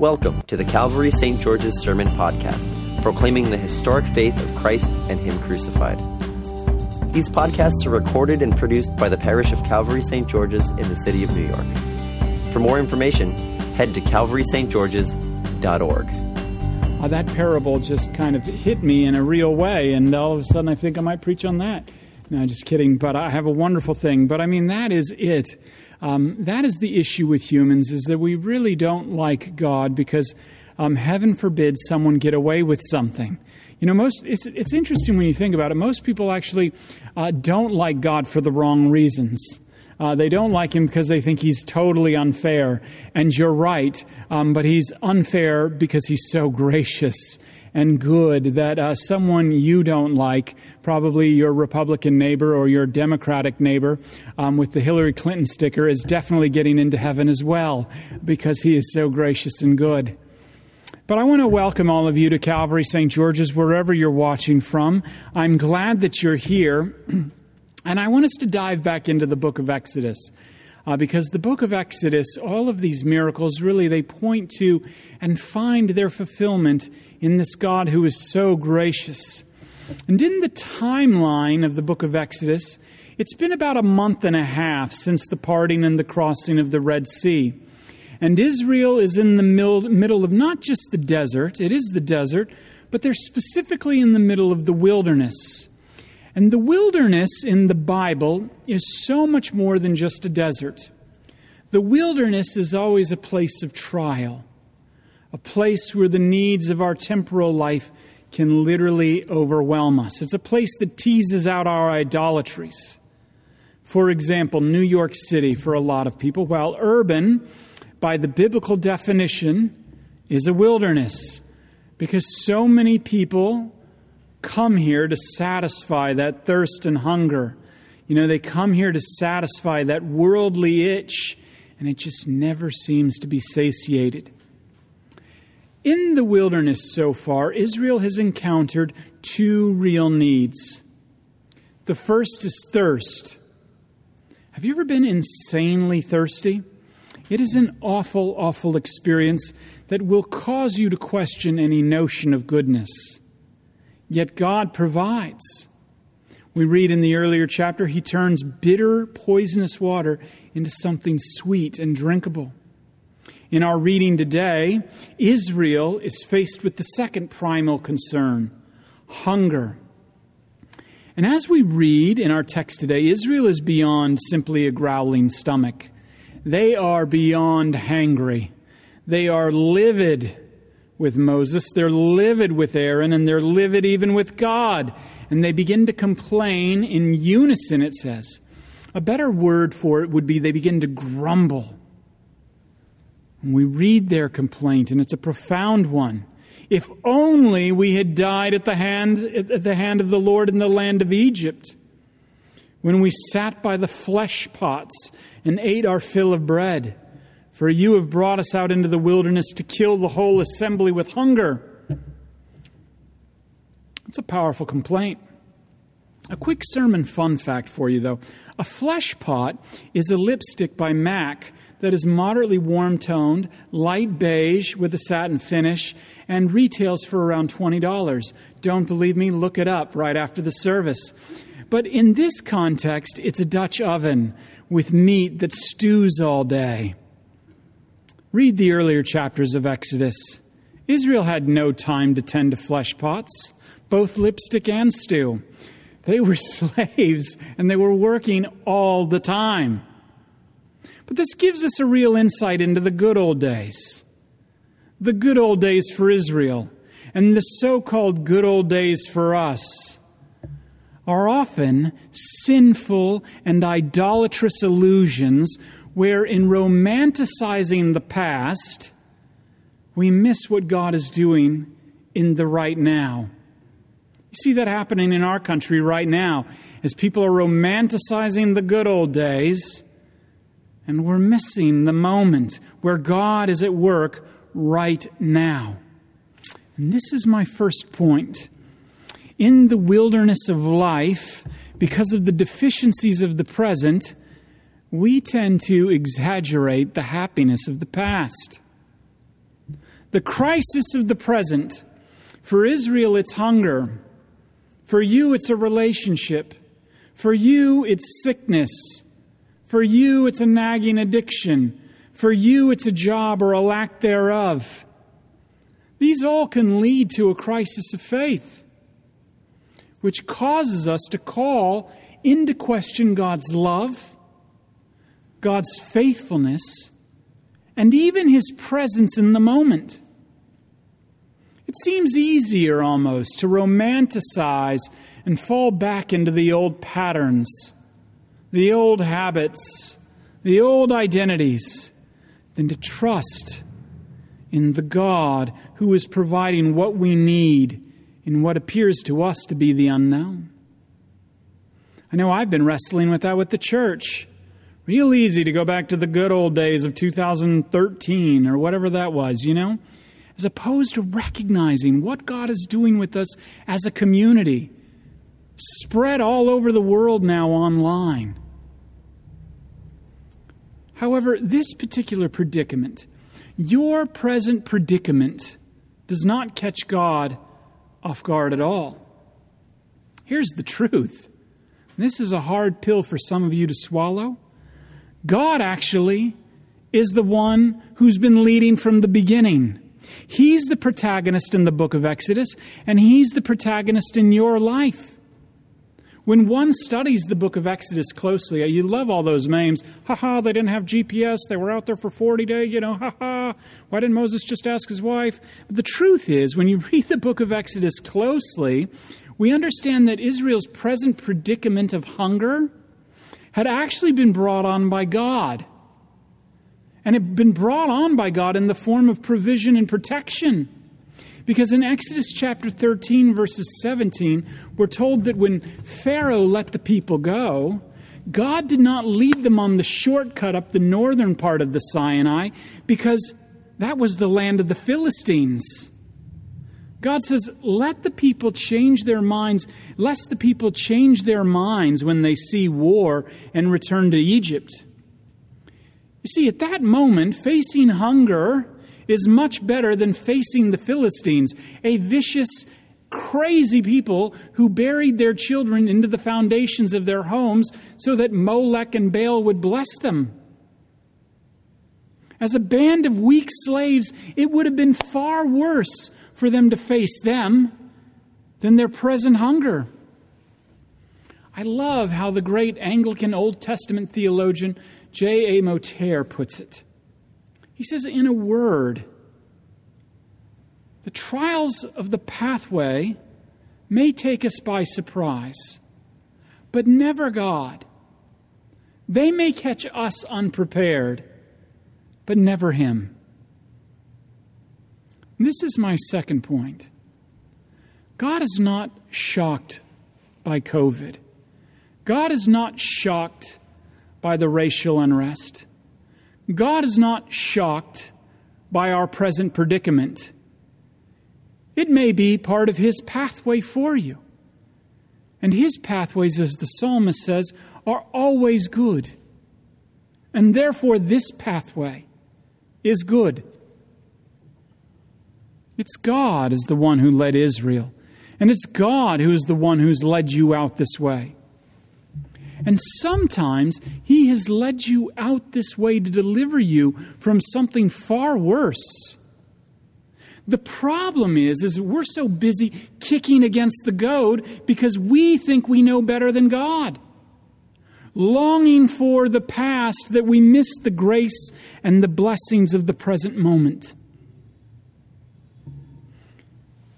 Welcome to the Calvary St. George's Sermon Podcast, proclaiming the historic faith of Christ and Him crucified. These podcasts are recorded and produced by the parish of Calvary St. George's in the city of New York. For more information, head to calvarystgeorges.org. Uh, that parable just kind of hit me in a real way, and all of a sudden I think I might preach on that. No, just kidding, but I have a wonderful thing. But I mean, that is it. Um, that is the issue with humans is that we really don't like God because um, heaven forbid someone get away with something. You know, most it's it's interesting when you think about it. Most people actually uh, don't like God for the wrong reasons. Uh, they don't like him because they think he's totally unfair. And you're right, um, but he's unfair because he's so gracious and good that uh, someone you don't like, probably your Republican neighbor or your Democratic neighbor um, with the Hillary Clinton sticker, is definitely getting into heaven as well because he is so gracious and good. But I want to welcome all of you to Calvary St. George's, wherever you're watching from. I'm glad that you're here. And I want us to dive back into the book of Exodus. Uh, because the book of Exodus, all of these miracles really they point to and find their fulfillment in this God who is so gracious. And in the timeline of the book of Exodus, it's been about a month and a half since the parting and the crossing of the Red Sea. And Israel is in the middle of not just the desert, it is the desert, but they're specifically in the middle of the wilderness. And the wilderness in the Bible is so much more than just a desert. The wilderness is always a place of trial, a place where the needs of our temporal life can literally overwhelm us. It's a place that teases out our idolatries. For example, New York City, for a lot of people, while urban, by the biblical definition, is a wilderness because so many people come here to satisfy that thirst and hunger. You know, they come here to satisfy that worldly itch, and it just never seems to be satiated. In the wilderness so far, Israel has encountered two real needs. The first is thirst. Have you ever been insanely thirsty? It is an awful, awful experience that will cause you to question any notion of goodness. Yet God provides. We read in the earlier chapter, He turns bitter, poisonous water into something sweet and drinkable. In our reading today, Israel is faced with the second primal concern hunger. And as we read in our text today, Israel is beyond simply a growling stomach. They are beyond hangry. They are livid with Moses, they're livid with Aaron, and they're livid even with God. And they begin to complain in unison, it says. A better word for it would be they begin to grumble. And we read their complaint, and it's a profound one. If only we had died at the hand, at the hand of the Lord in the land of Egypt, when we sat by the flesh pots and ate our fill of bread. For you have brought us out into the wilderness to kill the whole assembly with hunger. It's a powerful complaint. A quick sermon fun fact for you, though. A flesh pot is a lipstick by MAC that is moderately warm toned, light beige with a satin finish, and retails for around $20. Don't believe me? Look it up right after the service. But in this context, it's a Dutch oven with meat that stews all day. Read the earlier chapters of Exodus. Israel had no time to tend to flesh pots, both lipstick and stew. They were slaves and they were working all the time. But this gives us a real insight into the good old days. The good old days for Israel and the so called good old days for us are often sinful and idolatrous illusions where in romanticizing the past, we miss what God is doing in the right now. You see that happening in our country right now as people are romanticizing the good old days, and we're missing the moment where God is at work right now. And this is my first point. In the wilderness of life, because of the deficiencies of the present, we tend to exaggerate the happiness of the past. The crisis of the present. For Israel, it's hunger. For you, it's a relationship. For you, it's sickness. For you, it's a nagging addiction. For you, it's a job or a lack thereof. These all can lead to a crisis of faith, which causes us to call into question God's love, God's faithfulness, and even His presence in the moment. It seems easier almost to romanticize and fall back into the old patterns, the old habits, the old identities, than to trust in the God who is providing what we need in what appears to us to be the unknown. I know I've been wrestling with that with the church. Real easy to go back to the good old days of 2013 or whatever that was, you know? As opposed to recognizing what God is doing with us as a community, spread all over the world now online. However, this particular predicament, your present predicament, does not catch God off guard at all. Here's the truth this is a hard pill for some of you to swallow. God actually is the one who's been leading from the beginning. He's the protagonist in the book of Exodus, and He's the protagonist in your life. When one studies the book of Exodus closely, uh, you love all those memes. Ha ha, they didn't have GPS. They were out there for 40 days, you know, ha ha. Why didn't Moses just ask his wife? But the truth is, when you read the book of Exodus closely, we understand that Israel's present predicament of hunger had actually been brought on by God. And had been brought on by God in the form of provision and protection. Because in Exodus chapter 13, verses 17, we're told that when Pharaoh let the people go, God did not lead them on the shortcut up the northern part of the Sinai because that was the land of the Philistines. God says, let the people change their minds, lest the people change their minds when they see war and return to Egypt. You see, at that moment, facing hunger is much better than facing the Philistines, a vicious, crazy people who buried their children into the foundations of their homes so that Molech and Baal would bless them. As a band of weak slaves, it would have been far worse for them to face them than their present hunger. I love how the great Anglican Old Testament theologian J.A. Motyer puts it. He says, in a word, the trials of the pathway may take us by surprise, but never God. They may catch us unprepared, but never Him. This is my second point. God is not shocked by COVID. God is not shocked by the racial unrest. God is not shocked by our present predicament. It may be part of His pathway for you. And His pathways, as the psalmist says, are always good. And therefore, this pathway is good. It's God is the one who led Israel. And it's God who is the one who's led you out this way. And sometimes He has led you out this way to deliver you from something far worse. The problem is, is we're so busy kicking against the goad because we think we know better than God. Longing for the past that we miss the grace and the blessings of the present moment.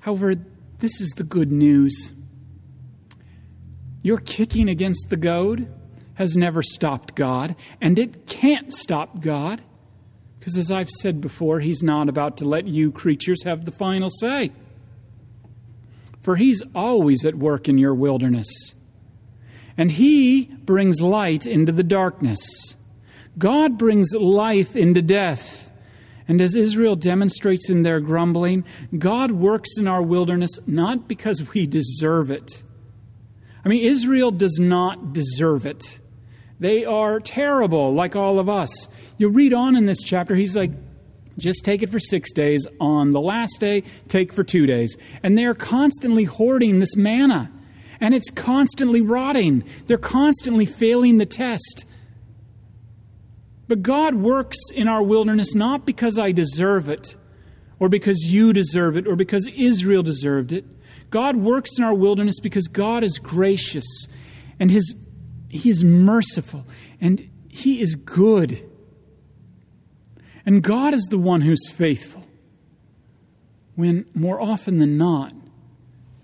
However, this is the good news. Your kicking against the goad has never stopped God, and it can't stop God, because as I've said before, He's not about to let you creatures have the final say. For He's always at work in your wilderness, and He brings light into the darkness. God brings life into death. And as Israel demonstrates in their grumbling, God works in our wilderness not because we deserve it. I mean, Israel does not deserve it. They are terrible, like all of us. You read on in this chapter, he's like, Just take it for six days. On the last day, take for two days. And they are constantly hoarding this manna. And it's constantly rotting. They're constantly failing the test. But God works in our wilderness not because I deserve it, or because you deserve it, or because Israel deserved it. God works in our wilderness because God is gracious and his, He is merciful and He is good. And God is the one who's faithful. When more often than not,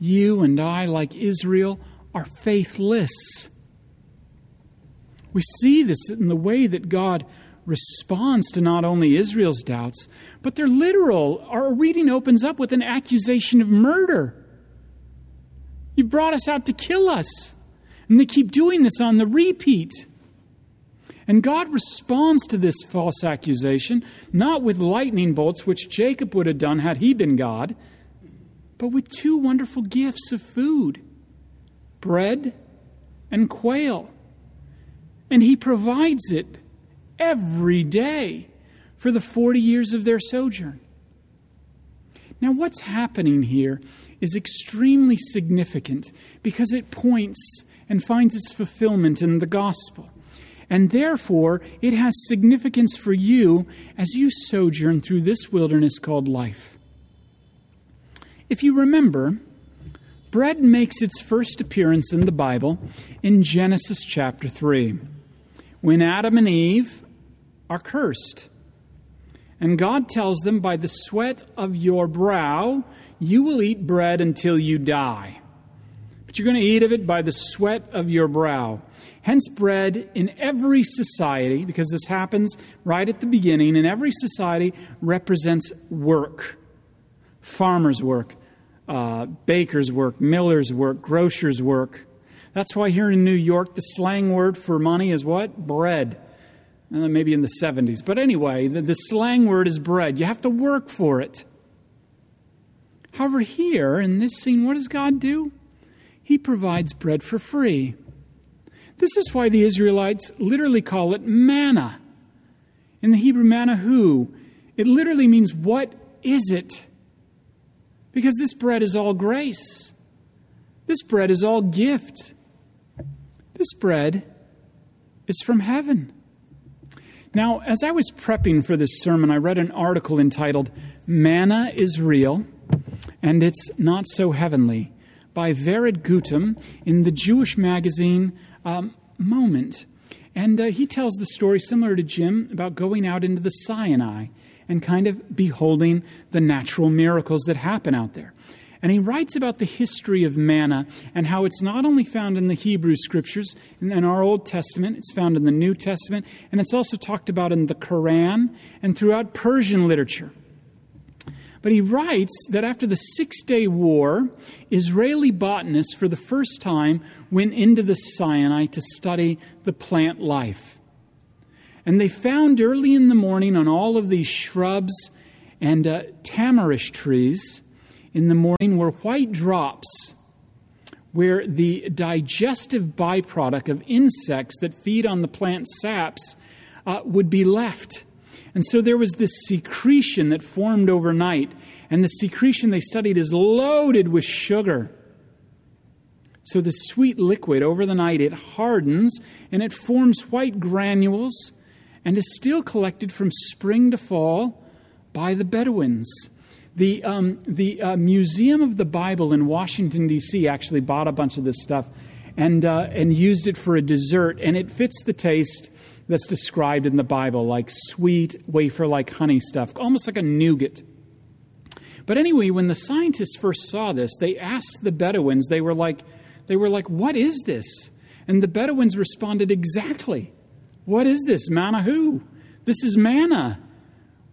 you and I, like Israel, are faithless. We see this in the way that God responds to not only Israel's doubts, but they're literal. Our reading opens up with an accusation of murder. You brought us out to kill us. And they keep doing this on the repeat. And God responds to this false accusation, not with lightning bolts, which Jacob would have done had he been God, but with two wonderful gifts of food bread and quail. And he provides it every day for the 40 years of their sojourn. Now, what's happening here is extremely significant because it points and finds its fulfillment in the gospel. And therefore, it has significance for you as you sojourn through this wilderness called life. If you remember, bread makes its first appearance in the Bible in Genesis chapter 3, when Adam and Eve are cursed. And God tells them, By the sweat of your brow, you will eat bread until you die. But you're going to eat of it by the sweat of your brow. Hence, bread in every society, because this happens right at the beginning, in every society represents work farmer's work, uh, baker's work, miller's work, grocer's work. That's why here in New York, the slang word for money is what? Bread. Uh, maybe in the 70s. But anyway, the, the slang word is bread. You have to work for it. However, here in this scene, what does God do? He provides bread for free. This is why the Israelites literally call it manna. In the Hebrew, manna who? It literally means, what is it? Because this bread is all grace. This bread is all gift. This bread is from heaven. Now, as I was prepping for this sermon, I read an article entitled Manna is Real and It's Not So Heavenly by Vered Guttman in the Jewish magazine um, Moment. And uh, he tells the story similar to Jim about going out into the Sinai and kind of beholding the natural miracles that happen out there. And he writes about the history of manna and how it's not only found in the Hebrew scriptures, and our Old Testament, it's found in the New Testament, and it's also talked about in the Quran and throughout Persian literature. But he writes that after the Six Day War, Israeli botanists for the first time went into the Sinai to study the plant life. And they found early in the morning on all of these shrubs and uh, tamarisk trees in the morning were white drops where the digestive byproduct of insects that feed on the plant saps uh, would be left. And so there was this secretion that formed overnight, and the secretion they studied is loaded with sugar. So the sweet liquid over the night it hardens and it forms white granules and is still collected from spring to fall by the Bedouins. The, um, the uh, Museum of the Bible in Washington, D.C., actually bought a bunch of this stuff and, uh, and used it for a dessert, and it fits the taste that's described in the Bible, like sweet, wafer like honey stuff, almost like a nougat. But anyway, when the scientists first saw this, they asked the Bedouins, they were like, they were like, What is this? And the Bedouins responded, Exactly. What is this? Manna who? This is manna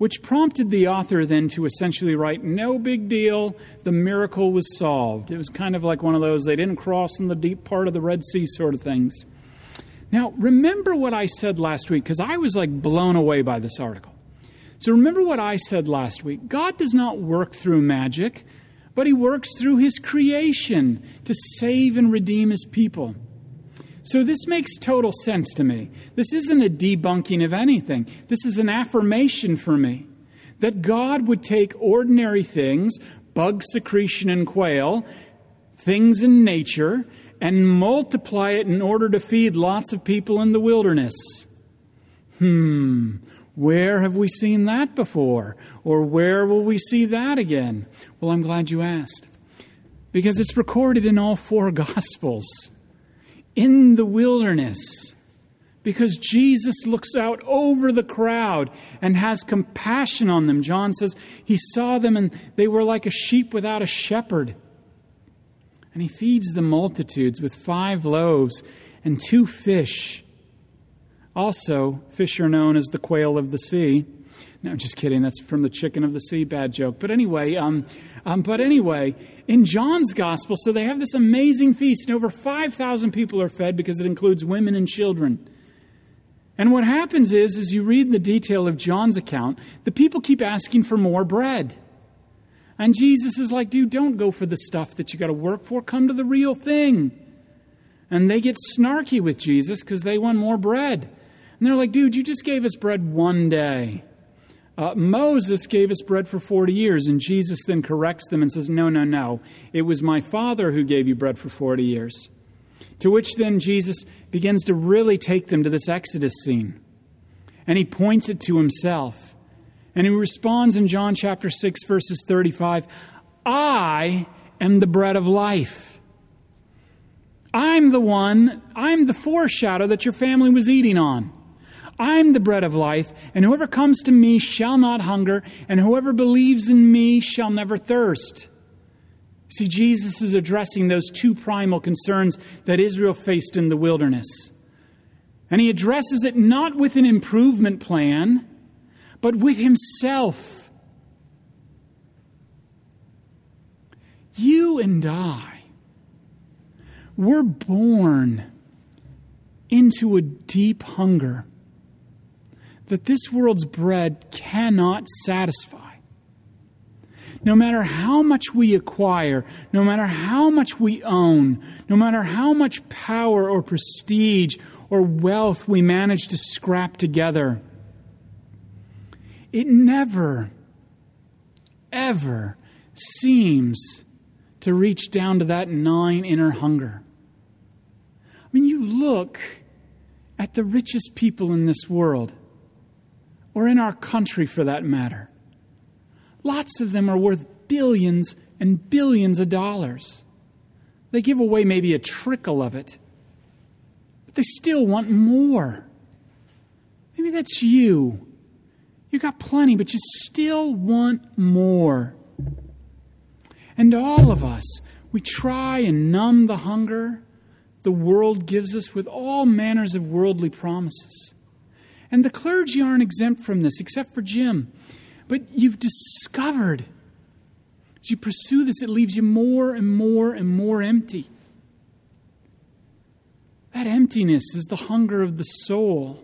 which prompted the author then to essentially write, No big deal, the miracle was solved. It was kind of like one of those, they didn't cross in the deep part of the Red Sea sort of things. Now, remember what I said last week, because I was like blown away by this article. So, remember what I said last week. God does not work through magic, but He works through His creation to save and redeem His people. So this makes total sense to me. This isn't a debunking of anything, this is an affirmation for me that God would take ordinary things, bug secretion and quail, things in nature, and multiply it in order to feed lots of people in the wilderness. Hmm, where have we seen that before? Or where will we see that again? Well, I'm glad you asked. Because it's recorded in all four Gospels. In the wilderness. Because Jesus looks out over the crowd and has compassion on them. John says he saw them and they were like a sheep without a shepherd. And he feeds the multitudes with five loaves and two fish. Also, fish are known as the quail of the sea. No, I'm just kidding. That's from the chicken of the sea. Bad joke. But anyway, um, um, but anyway, in John's gospel, so they have this amazing feast, and over 5,000 people are fed because it includes women and children. And what happens is, as you read the detail of John's account, the people keep asking for more bread. And Jesus is like, dude, don't go for the stuff that you got to work for. Come to the real thing. And they get snarky with Jesus because they want more bread. And they're like, dude, you just gave us bread one day. Uh, Moses gave us bread for 40 years, and Jesus then corrects them and says, No, no, no. It was my Father who gave you bread for 40 years. To which then Jesus begins to really take them to this Exodus scene. And he points it to himself. And he responds in John chapter 6, verses 35 I am the bread of life. I'm the one, I'm the foreshadow that your family was eating on. I'm the bread of life, and whoever comes to me shall not hunger, and whoever believes in me shall never thirst. See, Jesus is addressing those two primal concerns that Israel faced in the wilderness. And he addresses it not with an improvement plan, but with Himself. You and I were born into a deep hunger that this world's bread cannot satisfy. No matter how much we acquire, no matter how much we own, no matter how much power or prestige or wealth we manage to scrap together, it never, ever seems to reach down to that gnawing inner hunger. I mean, you look at the richest people in this world, or in our country for that matter. Lots of them are worth billions and billions of dollars. They give away maybe a trickle of it, but they still want more. Maybe that's you. You got plenty, but you still want more. And all of us, we try and numb the hunger the world gives us with all manners of worldly promises. And the clergy aren't exempt from this, except for Jim. But you've discovered as you pursue this, it leaves you more and more and more empty. That emptiness is the hunger of the soul.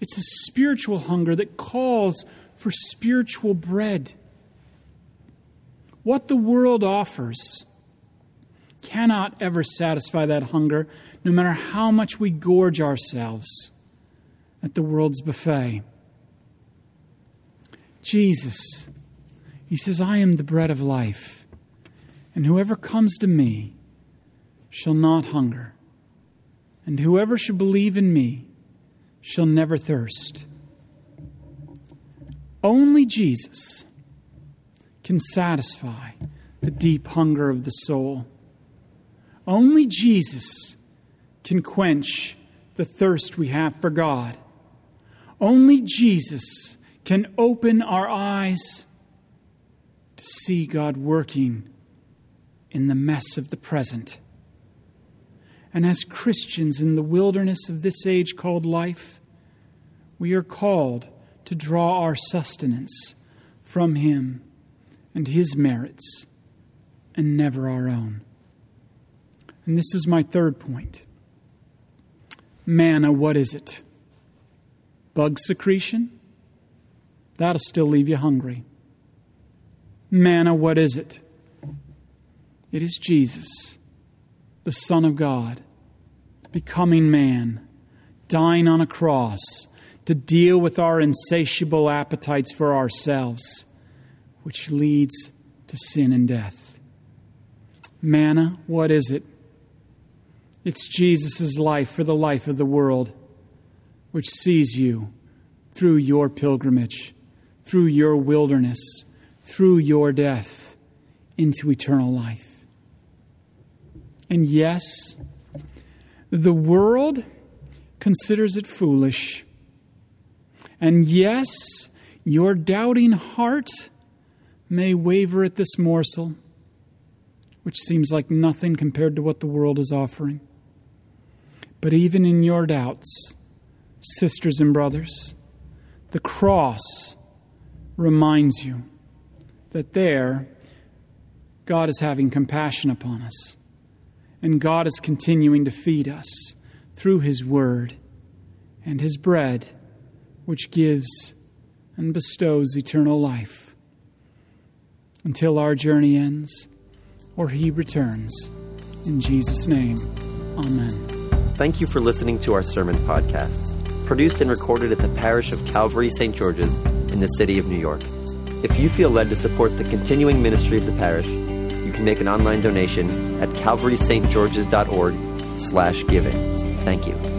It's a spiritual hunger that calls for spiritual bread. What the world offers cannot ever satisfy that hunger, no matter how much we gorge ourselves at the world's buffet. Jesus, He says, I am the bread of life, and whoever comes to me shall not hunger, and whoever shall believe in me shall never thirst. Only Jesus can satisfy the deep hunger of the soul. Only Jesus can quench the thirst we have for God. Only Jesus can open our eyes to see God working in the mess of the present. And as Christians in the wilderness of this age called life, we are called to draw our sustenance from Him and His merits and never our own. And this is my third point. Manna, what is it? Bug secretion? That'll still leave you hungry. Manna, what is it? It is Jesus the Son of God, becoming man, dying on a cross, to deal with our insatiable appetites for ourselves, which leads to sin and death. Manna, what is it? It's Jesus' life for the life of the world, which sees you through your pilgrimage, through your wilderness, through your death into eternal life. And yes, the world considers it foolish. And yes, your doubting heart may waver at this morsel, which seems like nothing compared to what the world is offering. But even in your doubts, sisters and brothers, the cross reminds you that there, God is having compassion upon us, and God is continuing to feed us through His Word and His bread, which gives and bestows eternal life until our journey ends or He returns. In Jesus' name, Amen. Thank you for listening to our sermon podcast, produced and recorded at the parish of Calvary St. George's in the city of New York. If you feel led to support the continuing ministry of the parish, you can make an online donation at calvarystgeorges.org slash giving. Thank you.